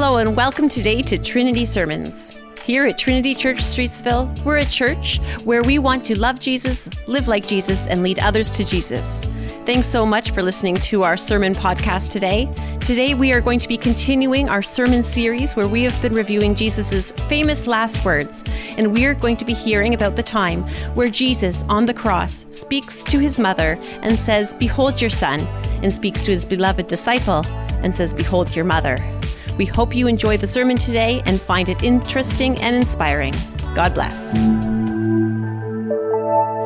Hello, and welcome today to Trinity Sermons. Here at Trinity Church Streetsville, we're a church where we want to love Jesus, live like Jesus, and lead others to Jesus. Thanks so much for listening to our sermon podcast today. Today, we are going to be continuing our sermon series where we have been reviewing Jesus' famous last words, and we are going to be hearing about the time where Jesus on the cross speaks to his mother and says, Behold your son, and speaks to his beloved disciple and says, Behold your mother. We hope you enjoy the sermon today and find it interesting and inspiring. God bless.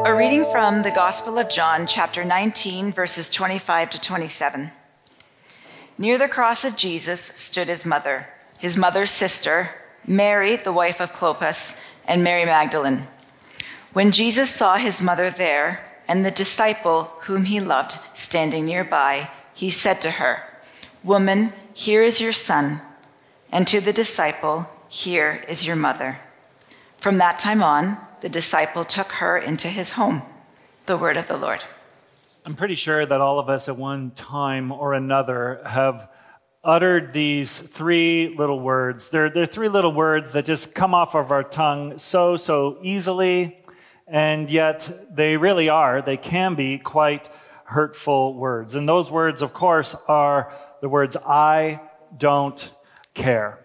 A reading from the Gospel of John, chapter 19, verses 25 to 27. Near the cross of Jesus stood his mother, his mother's sister, Mary, the wife of Clopas, and Mary Magdalene. When Jesus saw his mother there and the disciple whom he loved standing nearby, he said to her, Woman, here is your son, and to the disciple, Here is your mother. From that time on, the disciple took her into his home. The word of the Lord. I'm pretty sure that all of us at one time or another have uttered these three little words. They're, they're three little words that just come off of our tongue so, so easily, and yet they really are, they can be quite hurtful words. And those words, of course, are the words, I don't care.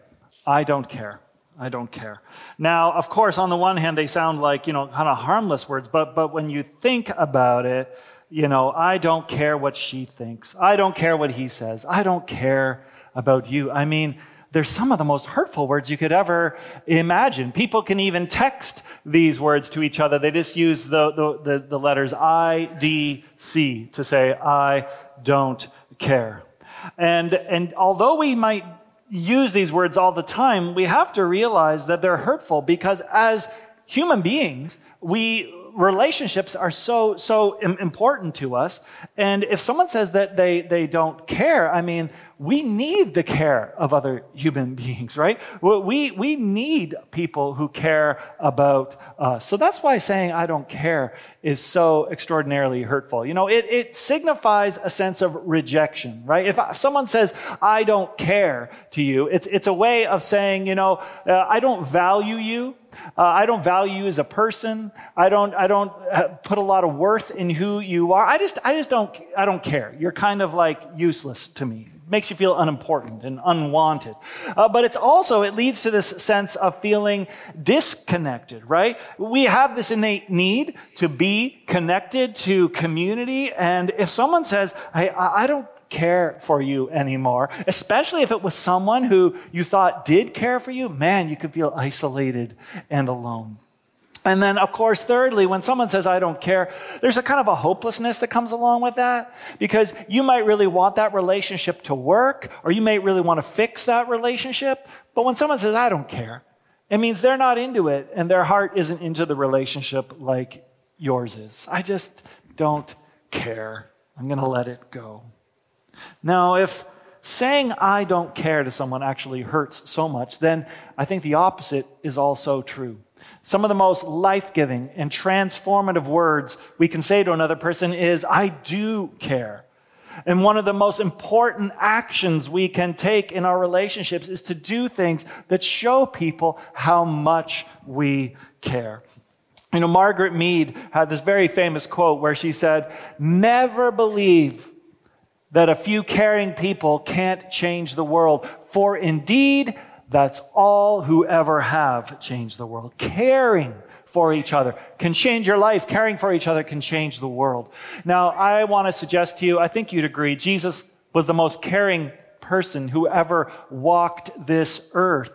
I don't care. I don't care. Now, of course, on the one hand, they sound like, you know, kind of harmless words, but, but when you think about it, you know, I don't care what she thinks. I don't care what he says. I don't care about you. I mean, they're some of the most hurtful words you could ever imagine. People can even text these words to each other. They just use the, the, the, the letters I, D, C to say, I don't care. And, and although we might use these words all the time, we have to realize that they're hurtful because as human beings, we relationships are so so important to us. And if someone says that they they don't care i mean we need the care of other human beings, right? We, we need people who care about us. So that's why saying I don't care is so extraordinarily hurtful. You know, it, it signifies a sense of rejection, right? If someone says I don't care to you, it's, it's a way of saying, you know, uh, I don't value you. Uh, I don't value you as a person. I don't, I don't uh, put a lot of worth in who you are. I just, I just don't, I don't care. You're kind of like useless to me makes you feel unimportant and unwanted. Uh, but it's also, it leads to this sense of feeling disconnected, right? We have this innate need to be connected to community. And if someone says, hey, I don't care for you anymore, especially if it was someone who you thought did care for you, man, you could feel isolated and alone. And then, of course, thirdly, when someone says, I don't care, there's a kind of a hopelessness that comes along with that because you might really want that relationship to work or you may really want to fix that relationship. But when someone says, I don't care, it means they're not into it and their heart isn't into the relationship like yours is. I just don't care. I'm going to let it go. Now, if saying I don't care to someone actually hurts so much, then I think the opposite is also true. Some of the most life giving and transformative words we can say to another person is, I do care. And one of the most important actions we can take in our relationships is to do things that show people how much we care. You know, Margaret Mead had this very famous quote where she said, Never believe that a few caring people can't change the world, for indeed, that's all who ever have changed the world. Caring for each other can change your life. Caring for each other can change the world. Now, I want to suggest to you, I think you'd agree, Jesus was the most caring person who ever walked this earth.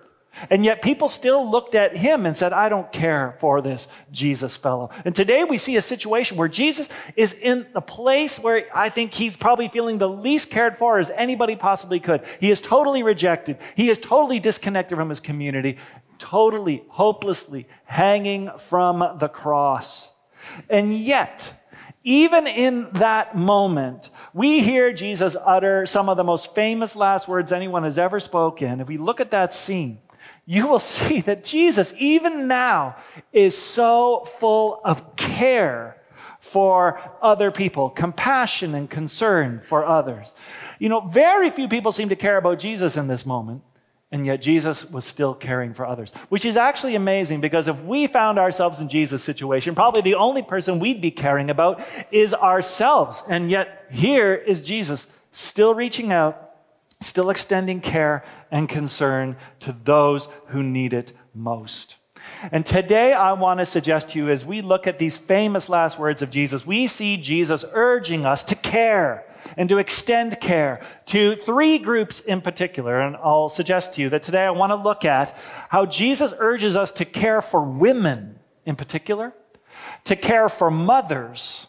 And yet people still looked at him and said, I don't care for this Jesus fellow. And today we see a situation where Jesus is in the place where I think he's probably feeling the least cared for as anybody possibly could. He is totally rejected. He is totally disconnected from his community, totally, hopelessly hanging from the cross. And yet, even in that moment, we hear Jesus utter some of the most famous last words anyone has ever spoken. If we look at that scene, you will see that Jesus, even now, is so full of care for other people, compassion and concern for others. You know, very few people seem to care about Jesus in this moment. And yet Jesus was still caring for others, which is actually amazing because if we found ourselves in Jesus' situation, probably the only person we'd be caring about is ourselves. And yet here is Jesus still reaching out, still extending care and concern to those who need it most. And today, I want to suggest to you as we look at these famous last words of Jesus, we see Jesus urging us to care and to extend care to three groups in particular. And I'll suggest to you that today I want to look at how Jesus urges us to care for women in particular, to care for mothers,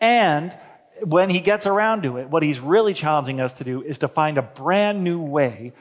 and when he gets around to it, what he's really challenging us to do is to find a brand new way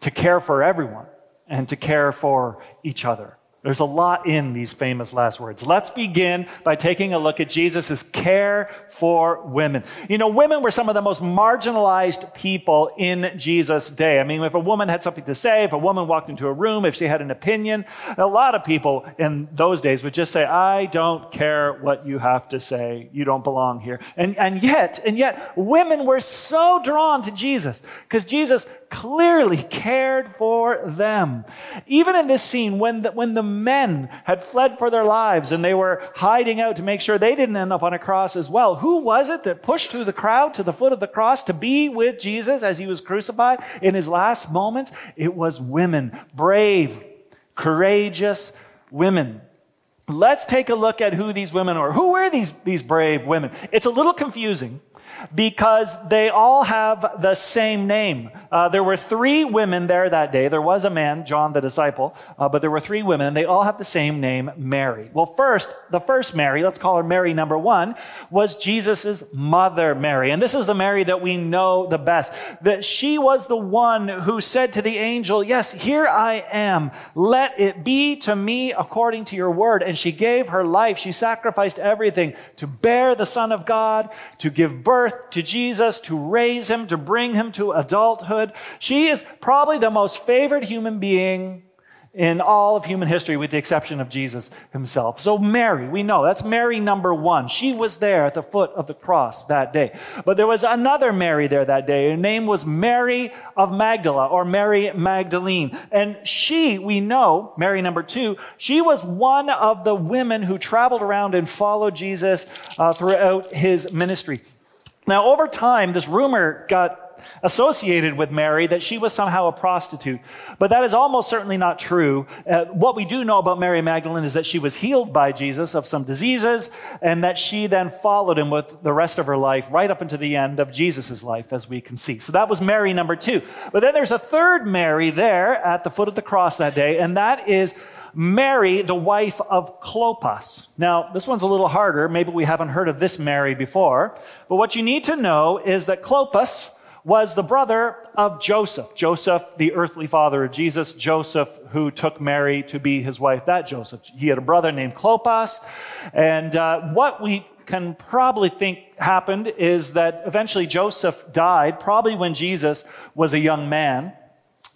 to care for everyone and to care for each other. There's a lot in these famous last words. Let's begin by taking a look at Jesus' care for women. You know, women were some of the most marginalized people in Jesus' day. I mean, if a woman had something to say, if a woman walked into a room, if she had an opinion, a lot of people in those days would just say, I don't care what you have to say. You don't belong here. And, and yet, and yet, women were so drawn to Jesus because Jesus clearly cared for them. Even in this scene, when the, when the men had fled for their lives and they were hiding out to make sure they didn't end up on a cross as well, who was it that pushed through the crowd to the foot of the cross to be with Jesus as he was crucified in his last moments? It was women, brave, courageous women. Let's take a look at who these women are. Who were these, these brave women? It's a little confusing because they all have the same name. Uh, there were three women there that day. There was a man, John the disciple, uh, but there were three women, and they all have the same name, Mary. Well, first, the first Mary, let's call her Mary number one, was Jesus' mother, Mary. And this is the Mary that we know the best. That she was the one who said to the angel, Yes, here I am. Let it be to me according to your word. And she gave her life. She sacrificed everything to bear the Son of God, to give birth birth to Jesus, to raise him, to bring him to adulthood. She is probably the most favored human being in all of human history, with the exception of Jesus himself. So, Mary, we know that's Mary number one. She was there at the foot of the cross that day. But there was another Mary there that day. Her name was Mary of Magdala or Mary Magdalene. And she, we know, Mary number two, she was one of the women who traveled around and followed Jesus uh, throughout his ministry. Now, over time, this rumor got associated with Mary that she was somehow a prostitute. But that is almost certainly not true. Uh, what we do know about Mary Magdalene is that she was healed by Jesus of some diseases and that she then followed him with the rest of her life right up into the end of Jesus' life, as we can see. So that was Mary number two. But then there's a third Mary there at the foot of the cross that day, and that is Mary, the wife of Clopas. Now, this one's a little harder. Maybe we haven't heard of this Mary before. But what you need to know is that Clopas was the brother of Joseph. Joseph, the earthly father of Jesus. Joseph, who took Mary to be his wife. That Joseph. He had a brother named Clopas. And uh, what we can probably think happened is that eventually Joseph died, probably when Jesus was a young man.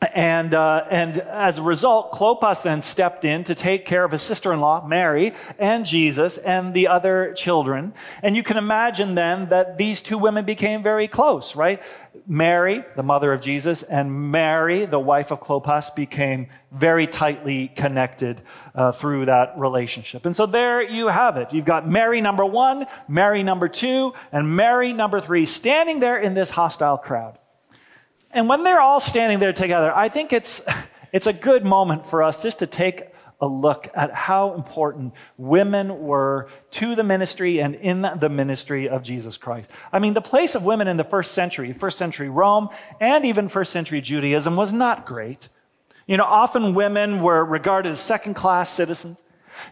And, uh, and as a result, Clopas then stepped in to take care of his sister in law, Mary, and Jesus, and the other children. And you can imagine then that these two women became very close, right? Mary, the mother of Jesus, and Mary, the wife of Clopas, became very tightly connected uh, through that relationship. And so there you have it. You've got Mary number one, Mary number two, and Mary number three standing there in this hostile crowd. And when they're all standing there together, I think it's, it's a good moment for us just to take a look at how important women were to the ministry and in the ministry of Jesus Christ. I mean, the place of women in the first century, first century Rome, and even first century Judaism was not great. You know, often women were regarded as second class citizens.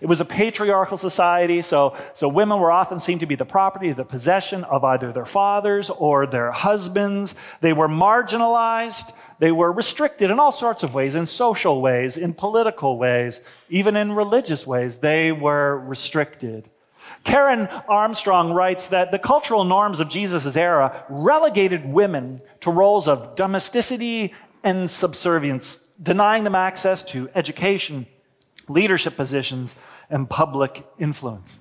It was a patriarchal society, so, so women were often seen to be the property, the possession of either their fathers or their husbands. They were marginalized. They were restricted in all sorts of ways, in social ways, in political ways, even in religious ways. They were restricted. Karen Armstrong writes that the cultural norms of Jesus' era relegated women to roles of domesticity and subservience, denying them access to education, leadership positions, and public influence.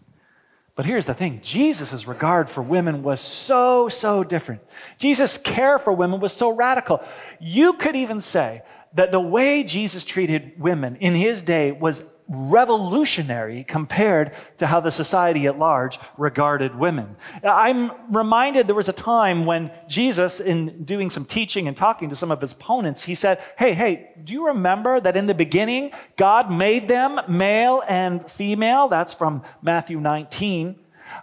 But here's the thing Jesus' regard for women was so, so different. Jesus' care for women was so radical. You could even say that the way Jesus treated women in his day was revolutionary compared to how the society at large regarded women. I'm reminded there was a time when Jesus, in doing some teaching and talking to some of his opponents, he said, Hey, hey, do you remember that in the beginning, God made them male and female? That's from Matthew 19.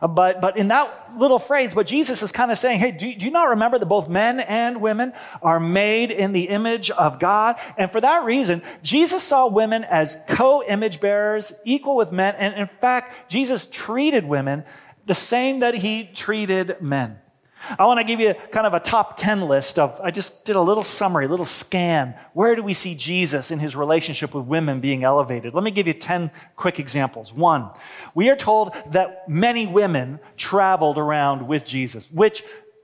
But, but in that little phrase, what Jesus is kind of saying, hey, do, do you not remember that both men and women are made in the image of God? And for that reason, Jesus saw women as co image bearers, equal with men. And in fact, Jesus treated women the same that he treated men. I want to give you kind of a top 10 list of, I just did a little summary, a little scan. Where do we see Jesus in his relationship with women being elevated? Let me give you 10 quick examples. One, we are told that many women traveled around with Jesus, which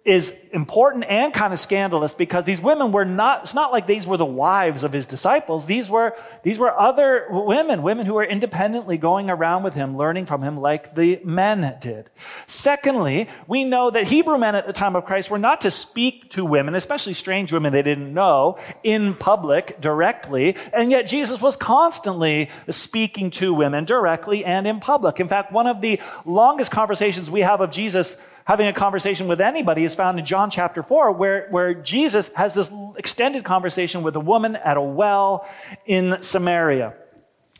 is important and kind of scandalous because these women were not, it's not like these were the wives of his disciples. These were, these were other women, women who were independently going around with him, learning from him like the men did. Secondly, we know that Hebrew men at the time of Christ were not to speak to women, especially strange women they didn't know, in public directly. And yet Jesus was constantly speaking to women directly and in public. In fact, one of the longest conversations we have of Jesus having a conversation with anybody is found in John chapter 4, where, where Jesus has this extended conversation with a woman at a well in Samaria.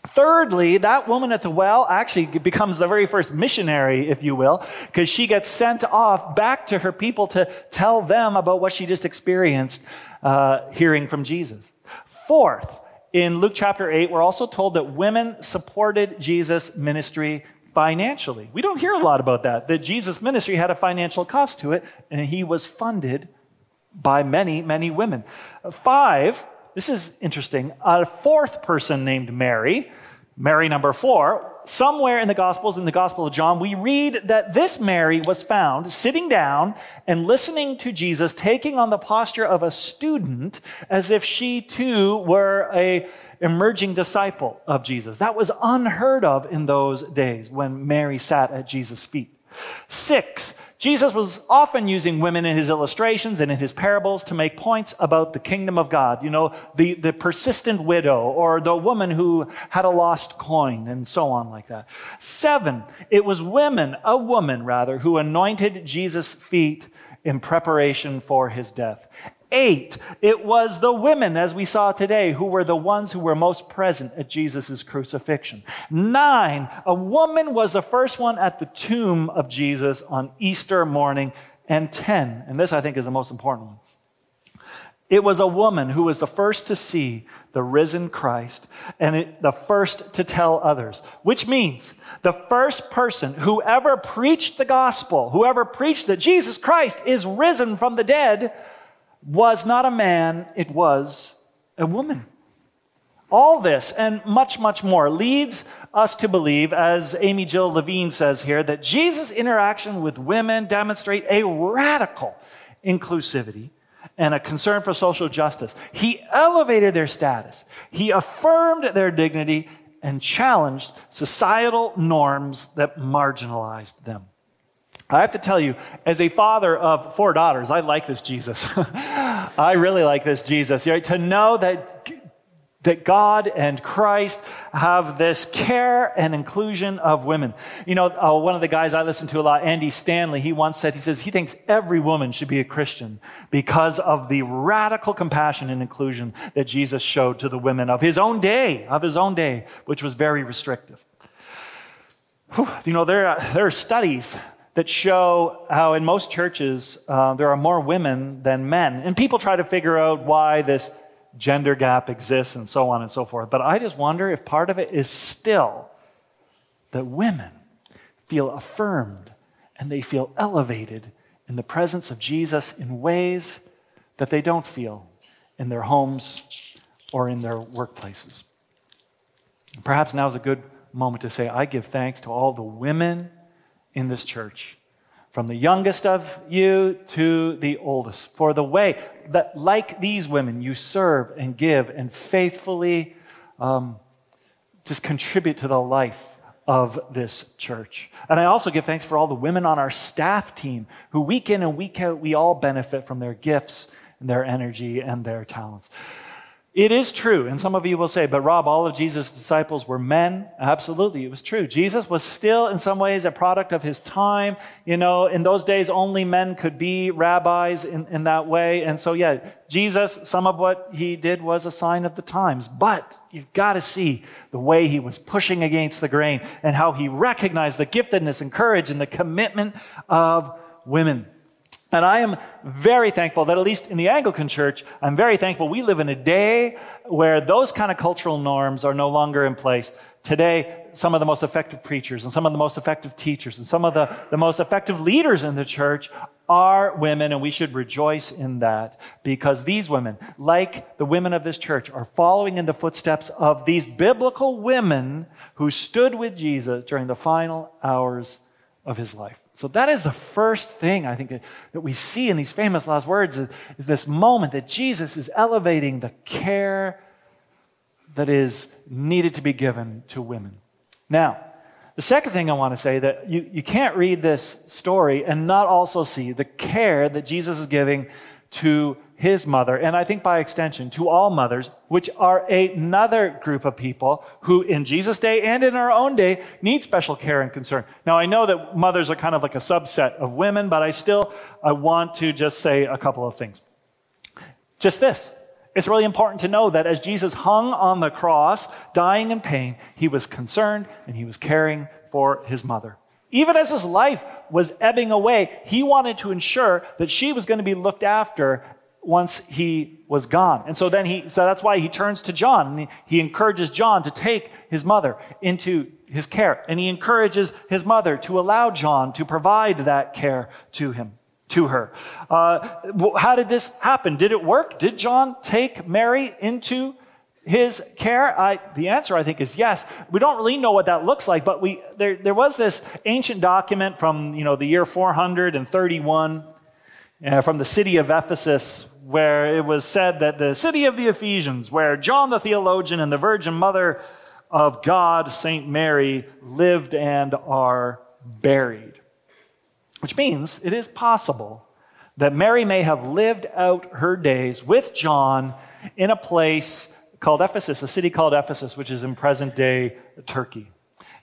Thirdly, that woman at the well actually becomes the very first missionary, if you will, because she gets sent off back to her people to tell them about what she just experienced uh, hearing from Jesus. Fourth, in Luke chapter 8, we're also told that women supported Jesus' ministry financially. We don't hear a lot about that, that Jesus' ministry had a financial cost to it, and he was funded by many, many women. Five, this is interesting, a fourth person named Mary, Mary number four, somewhere in the Gospels, in the Gospel of John, we read that this Mary was found sitting down and listening to Jesus, taking on the posture of a student as if she too were a emerging disciple of Jesus. That was unheard of in those days when Mary sat at Jesus' feet. Six, Jesus was often using women in his illustrations and in his parables to make points about the kingdom of God. You know, the, the persistent widow or the woman who had a lost coin and so on like that. Seven, it was women, a woman rather, who anointed Jesus' feet in preparation for his death. Eight, it was the women, as we saw today, who were the ones who were most present at Jesus' crucifixion. Nine, a woman was the first one at the tomb of Jesus on Easter morning. And ten, and this I think is the most important one, it was a woman who was the first to see the risen Christ and it, the first to tell others, which means the first person who ever preached the gospel, whoever preached that Jesus Christ is risen from the dead, was not a man, it was a woman. All this and much, much more leads us to believe, as Amy Jill Levine says here, that Jesus' interaction with women demonstrate a radical inclusivity and a concern for social justice. He elevated their status. He affirmed their dignity and challenged societal norms that marginalized them. I have to tell you, as a father of four daughters, I like this Jesus. I really like this Jesus. Right? To know that, that God and Christ have this care and inclusion of women. You know, uh, one of the guys I listen to a lot, Andy Stanley, he once said, he says, he thinks every woman should be a Christian because of the radical compassion and inclusion that Jesus showed to the women of his own day, of his own day, which was very restrictive. You know, there are, there are studies that show how in most churches uh, there are more women than men. And people try to figure out why this gender gap exists and so on and so forth. But I just wonder if part of it is still that women feel affirmed and they feel elevated in the presence of Jesus in ways that they don't feel in their homes or in their workplaces. Perhaps now is a good moment to say, I give thanks to all the women in this church, from the youngest of you to the oldest, for the way that, like these women, you serve and give and faithfully um, just contribute to the life of this church. And I also give thanks for all the women on our staff team who, week in and week out, we all benefit from their gifts and their energy and their talents. It is true, and some of you will say, but Rob, all of Jesus' disciples were men. Absolutely, it was true. Jesus was still, in some ways, a product of his time. You know, in those days, only men could be rabbis in, in that way. And so, yeah, Jesus, some of what he did was a sign of the times. But you've got to see the way he was pushing against the grain and how he recognized the giftedness and courage and the commitment of women. And I am very thankful that, at least in the Anglican Church, I'm very thankful we live in a day where those kind of cultural norms are no longer in place. Today, some of the most effective preachers and some of the most effective teachers and some of the, the most effective leaders in the church are women, and we should rejoice in that because these women, like the women of this church, are following in the footsteps of these biblical women who stood with Jesus during the final hours of his life. So that is the first thing I think that we see in these famous last words is, is this moment that Jesus is elevating the care that is needed to be given to women. Now, the second thing I want to say that you, you can't read this story and not also see the care that Jesus is giving to his mother, and I think by extension to all mothers, which are another group of people who in Jesus' day and in our own day need special care and concern. Now, I know that mothers are kind of like a subset of women, but I still I want to just say a couple of things. Just this. It's really important to know that as Jesus hung on the cross, dying in pain, he was concerned and he was caring for his mother. Even as his life was ebbing away, he wanted to ensure that she was going to be looked after once he was gone. And so then he, so that's why he turns to John and he, he encourages John to take his mother into his care. And he encourages his mother to allow John to provide that care to him, to her. Uh, how did this happen? Did it work? Did John take Mary into his care? I, the answer, I think, is yes. We don't really know what that looks like, but we, there, there was this ancient document from you know, the year 431 uh, from the city of Ephesus, where it was said that the city of the Ephesians, where John the theologian and the Virgin Mother of God, St. Mary, lived and are buried. Which means it is possible that Mary may have lived out her days with John in a place called Ephesus, a city called Ephesus, which is in present day Turkey.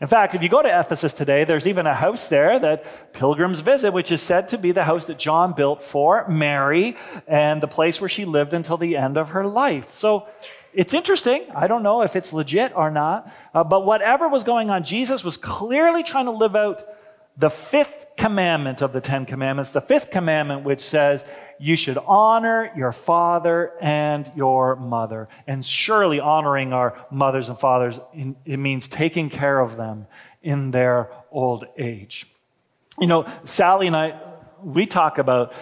In fact, if you go to Ephesus today, there's even a house there that pilgrims visit, which is said to be the house that John built for Mary and the place where she lived until the end of her life. So it's interesting. I don't know if it's legit or not. Uh, but whatever was going on, Jesus was clearly trying to live out the fifth commandment of the Ten Commandments, the fifth commandment, which says, you should honor your father and your mother. And surely honoring our mothers and fathers, it means taking care of them in their old age. You know, Sally and I, we talk about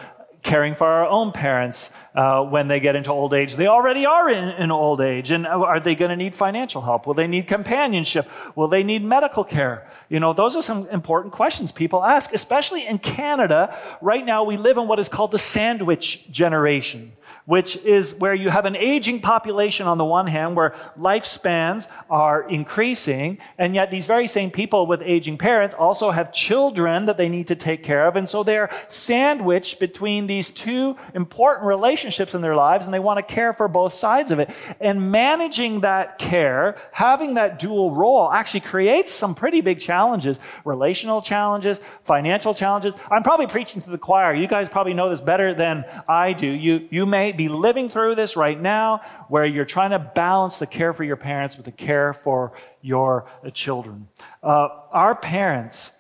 caring for our own parents uh, when they get into old age. They already are in, in old age. And are they going to need financial help? Will they need companionship? Will they need medical care? You know, those are some important questions people ask, especially in Canada. Right now, we live in what is called the sandwich generation which is where you have an aging population on the one hand, where lifespans are increasing, and yet these very same people with aging parents also have children that they need to take care of. And so they're sandwiched between these two important relationships in their lives, and they want to care for both sides of it. And managing that care, having that dual role, actually creates some pretty big challenges relational challenges, financial challenges. I'm probably preaching to the choir. You guys probably know this better than I do. You, you may be living through this right now where you're trying to balance the care for your parents with the care for your children. Uh, our parents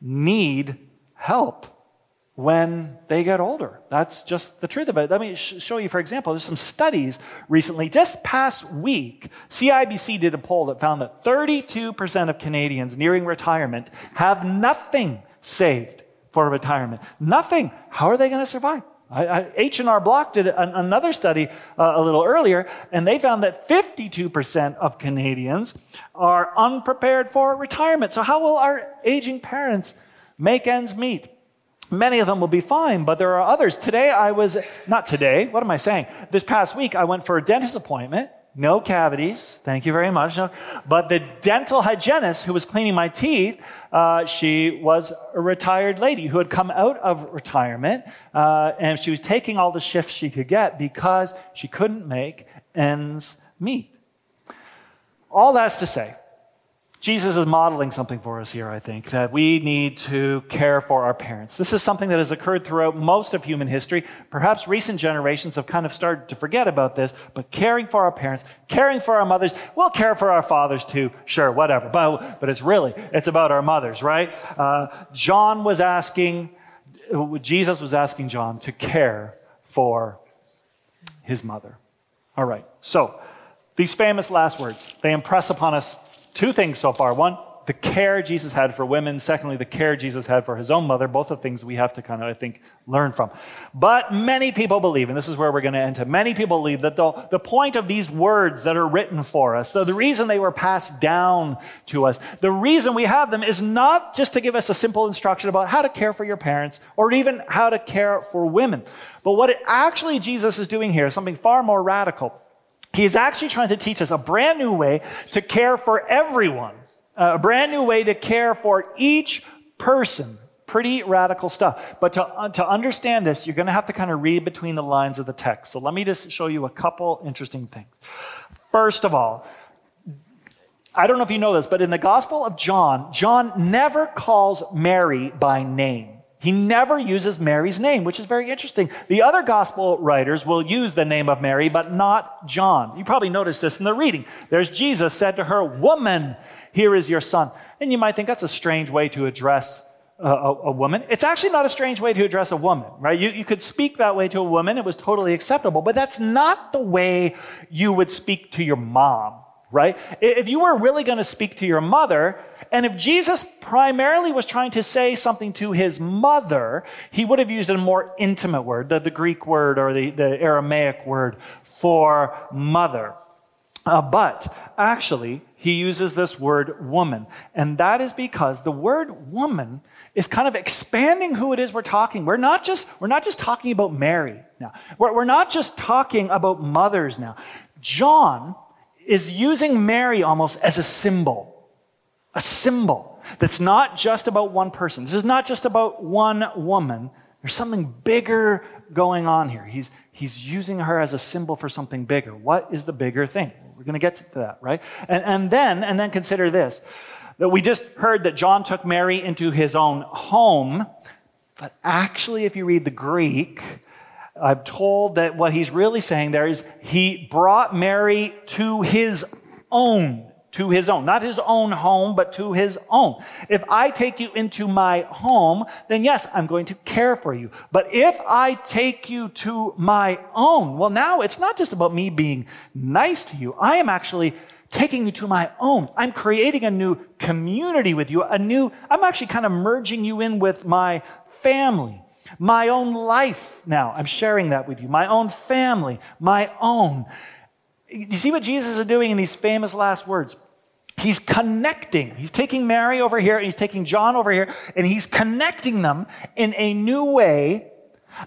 need help when they get older. That's just the truth of it. Let me sh- show you, for example, there's some studies recently. Just past week, CIBC did a poll that found that 32% of Canadians nearing retirement have nothing saved for retirement. Nothing. How are they going to survive? H&R Block did an, another study uh, a little earlier, and they found that 52% of Canadians are unprepared for retirement. So, how will our aging parents make ends meet? Many of them will be fine, but there are others. Today, I was, not today, what am I saying? This past week, I went for a dentist appointment no cavities, thank you very much. No. But the dental hygienist who was cleaning my teeth, uh, she was a retired lady who had come out of retirement, uh, and she was taking all the shifts she could get because she couldn't make ends meet. All that's to say, Jesus is modeling something for us here, I think, that we need to care for our parents. This is something that has occurred throughout most of human history. Perhaps recent generations have kind of started to forget about this, but caring for our parents, caring for our mothers, we'll care for our fathers too, sure, whatever. But, but it's really, it's about our mothers, right? Uh, John was asking, Jesus was asking John to care for his mother. All right, so these famous last words, they impress upon us two things so far. One, the care Jesus had for women. Secondly, the care Jesus had for his own mother. Both are things we have to kind of, I think, learn from. But many people believe, and this is where we're going to enter, many people believe that the, the point of these words that are written for us, the, the reason they were passed down to us, the reason we have them is not just to give us a simple instruction about how to care for your parents or even how to care for women. But what it actually Jesus is doing here is something far more radical. He's actually trying to teach us a brand new way to care for everyone, a brand new way to care for each person. Pretty radical stuff. But to, uh, to understand this, you're going to have to kind of read between the lines of the text. So let me just show you a couple interesting things. First of all, I don't know if you know this, but in the Gospel of John, John never calls Mary by name. He never uses Mary's name, which is very interesting. The other gospel writers will use the name of Mary, but not John. You probably noticed this in the reading. There's Jesus said to her, Woman, here is your son. And you might think that's a strange way to address a, a, a, woman. It's actually not a strange way to address a woman, right? You, you could speak that way to a woman. It was totally acceptable, but that's not the way you would speak to your mom right? If you were really going to speak to your mother, and if Jesus primarily was trying to say something to his mother, he would have used a more intimate word, the, the Greek word or the, the Aramaic word for mother. Uh, but actually, he uses this word woman. And that is because the word woman is kind of expanding who it is we're talking. We're not just, we're not just talking about Mary now. We're, we're not just talking about mothers now. John is using Mary almost as a symbol, a symbol that's not just about one person. This is not just about one woman. There's something bigger going on here. He's, he's using her as a symbol for something bigger. What is the bigger thing? We're going to get to that, right? And, and then, and then consider this. That we just heard that John took Mary into his own home, but actually, if you read the Greek, I'm told that what he's really saying there is he brought Mary to his own, to his own, not his own home, but to his own. If I take you into my home, then yes, I'm going to care for you. But if I take you to my own, well, now it's not just about me being nice to you. I am actually taking you to my own. I'm creating a new community with you, a new, I'm actually kind of merging you in with my family my own life now. I'm sharing that with you. My own family, my own. You see what Jesus is doing in these famous last words? He's connecting. He's taking Mary over here, and he's taking John over here, and he's connecting them in a new way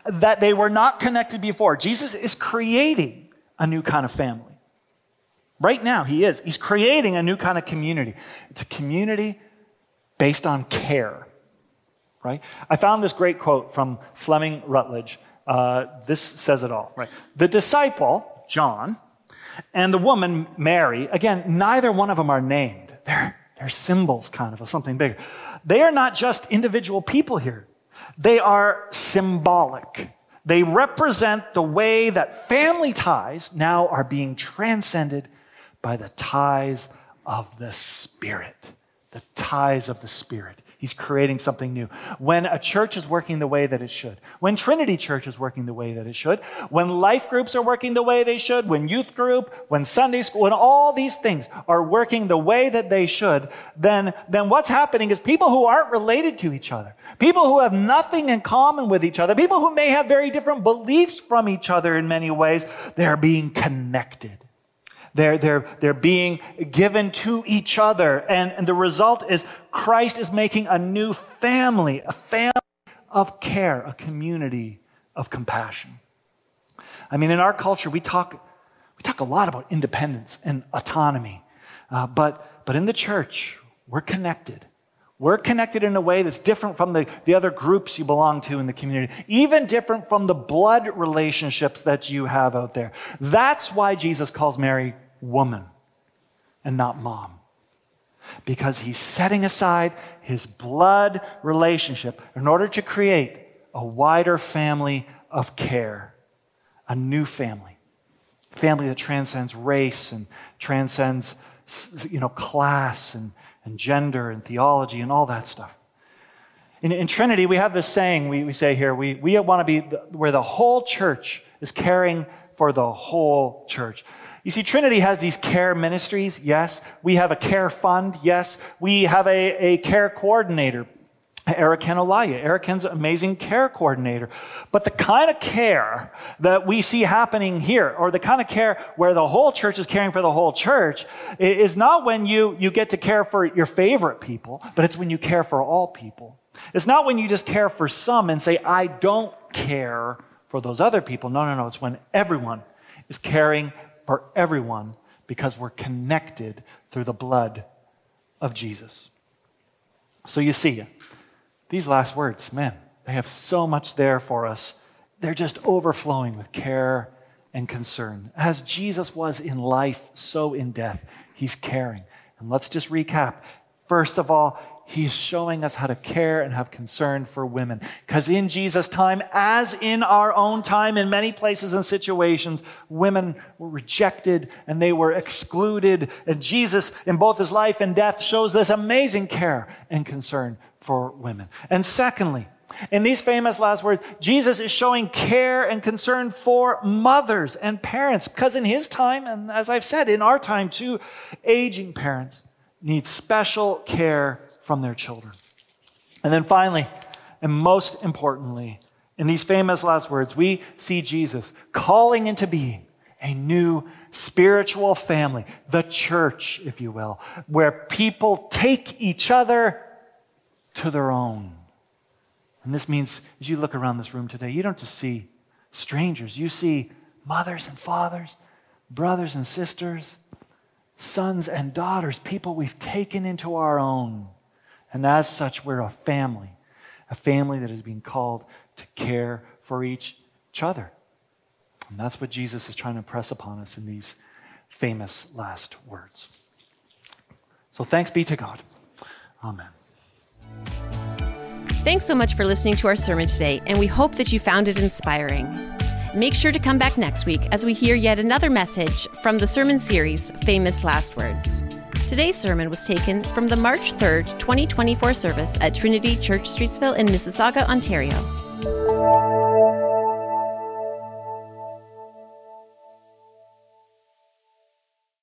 that they were not connected before. Jesus is creating a new kind of family. Right now, he is. He's creating a new kind of community. It's a community based on care right? I found this great quote from Fleming Rutledge. Uh, this says it all, right? The disciple, John, and the woman, Mary, again, neither one of them are named. They're, they're symbols, kind of, of something bigger. They are not just individual people here, they are symbolic. They represent the way that family ties now are being transcended by the ties of the Spirit. The ties of the Spirit. He's creating something new. When a church is working the way that it should, when Trinity Church is working the way that it should, when life groups are working the way they should, when youth group, when Sunday school, when all these things are working the way that they should, then, then what's happening is people who aren't related to each other, people who have nothing in common with each other, people who may have very different beliefs from each other in many ways, they're being connected. They're, they're, they're being given to each other. And, and the result is Christ is making a new family, a family of care, a community of compassion. I mean, in our culture, we talk, we talk a lot about independence and autonomy, uh, but, but in the church, we're connected. We're connected in a way that's different from the, the other groups you belong to in the community, even different from the blood relationships that you have out there. That's why Jesus calls Mary woman and not mom. Because he's setting aside his blood relationship in order to create a wider family of care, a new family, family that transcends race and transcends you know, class and, and gender and theology and all that stuff. In, in Trinity, we have this saying we, we say here we, we want to be the, where the whole church is caring for the whole church. You see, Trinity has these care ministries, yes. We have a care fund, yes. We have a, a care coordinator, Eric Kenolaya. Eric Ken's amazing care coordinator. But the kind of care that we see happening here, or the kind of care where the whole church is caring for the whole church, is not when you, you get to care for your favorite people, but it's when you care for all people. It's not when you just care for some and say, I don't care for those other people. No, no, no. It's when everyone is caring for everyone because we're connected through the blood of Jesus. So you see, these last words, man, they have so much there for us. They're just overflowing with care and concern. As Jesus was in life, so in death, he's caring. And let's just recap. First of all, He's showing us how to care and have concern for women. Because in Jesus' time, as in our own time, in many places and situations, women were rejected and they were excluded. And Jesus, in both his life and death, shows this amazing care and concern for women. And secondly, in these famous last words, Jesus is showing care and concern for mothers and parents. Because in his time, and as I've said, in our time too, aging parents need special care from their children. And then finally, and most importantly, in these famous last words, we see Jesus calling into being a new spiritual family, the church, if you will, where people take each other to their own. And this means, as you look around this room today, you don't just see strangers, you see mothers and fathers, brothers and sisters, sons and daughters, people we've taken into our own. And as such, we're a family, a family that is being called to care for each other. And that's what Jesus is trying to press upon us in these famous last words. So thanks be to God. Amen. Thanks so much for listening to our sermon today, and we hope that you found it inspiring. Make sure to come back next week as we hear yet another message from the sermon series, Famous Last Words. Today's sermon was taken from the March 3rd, 2024 service at Trinity Church, Streetsville in Mississauga, Ontario.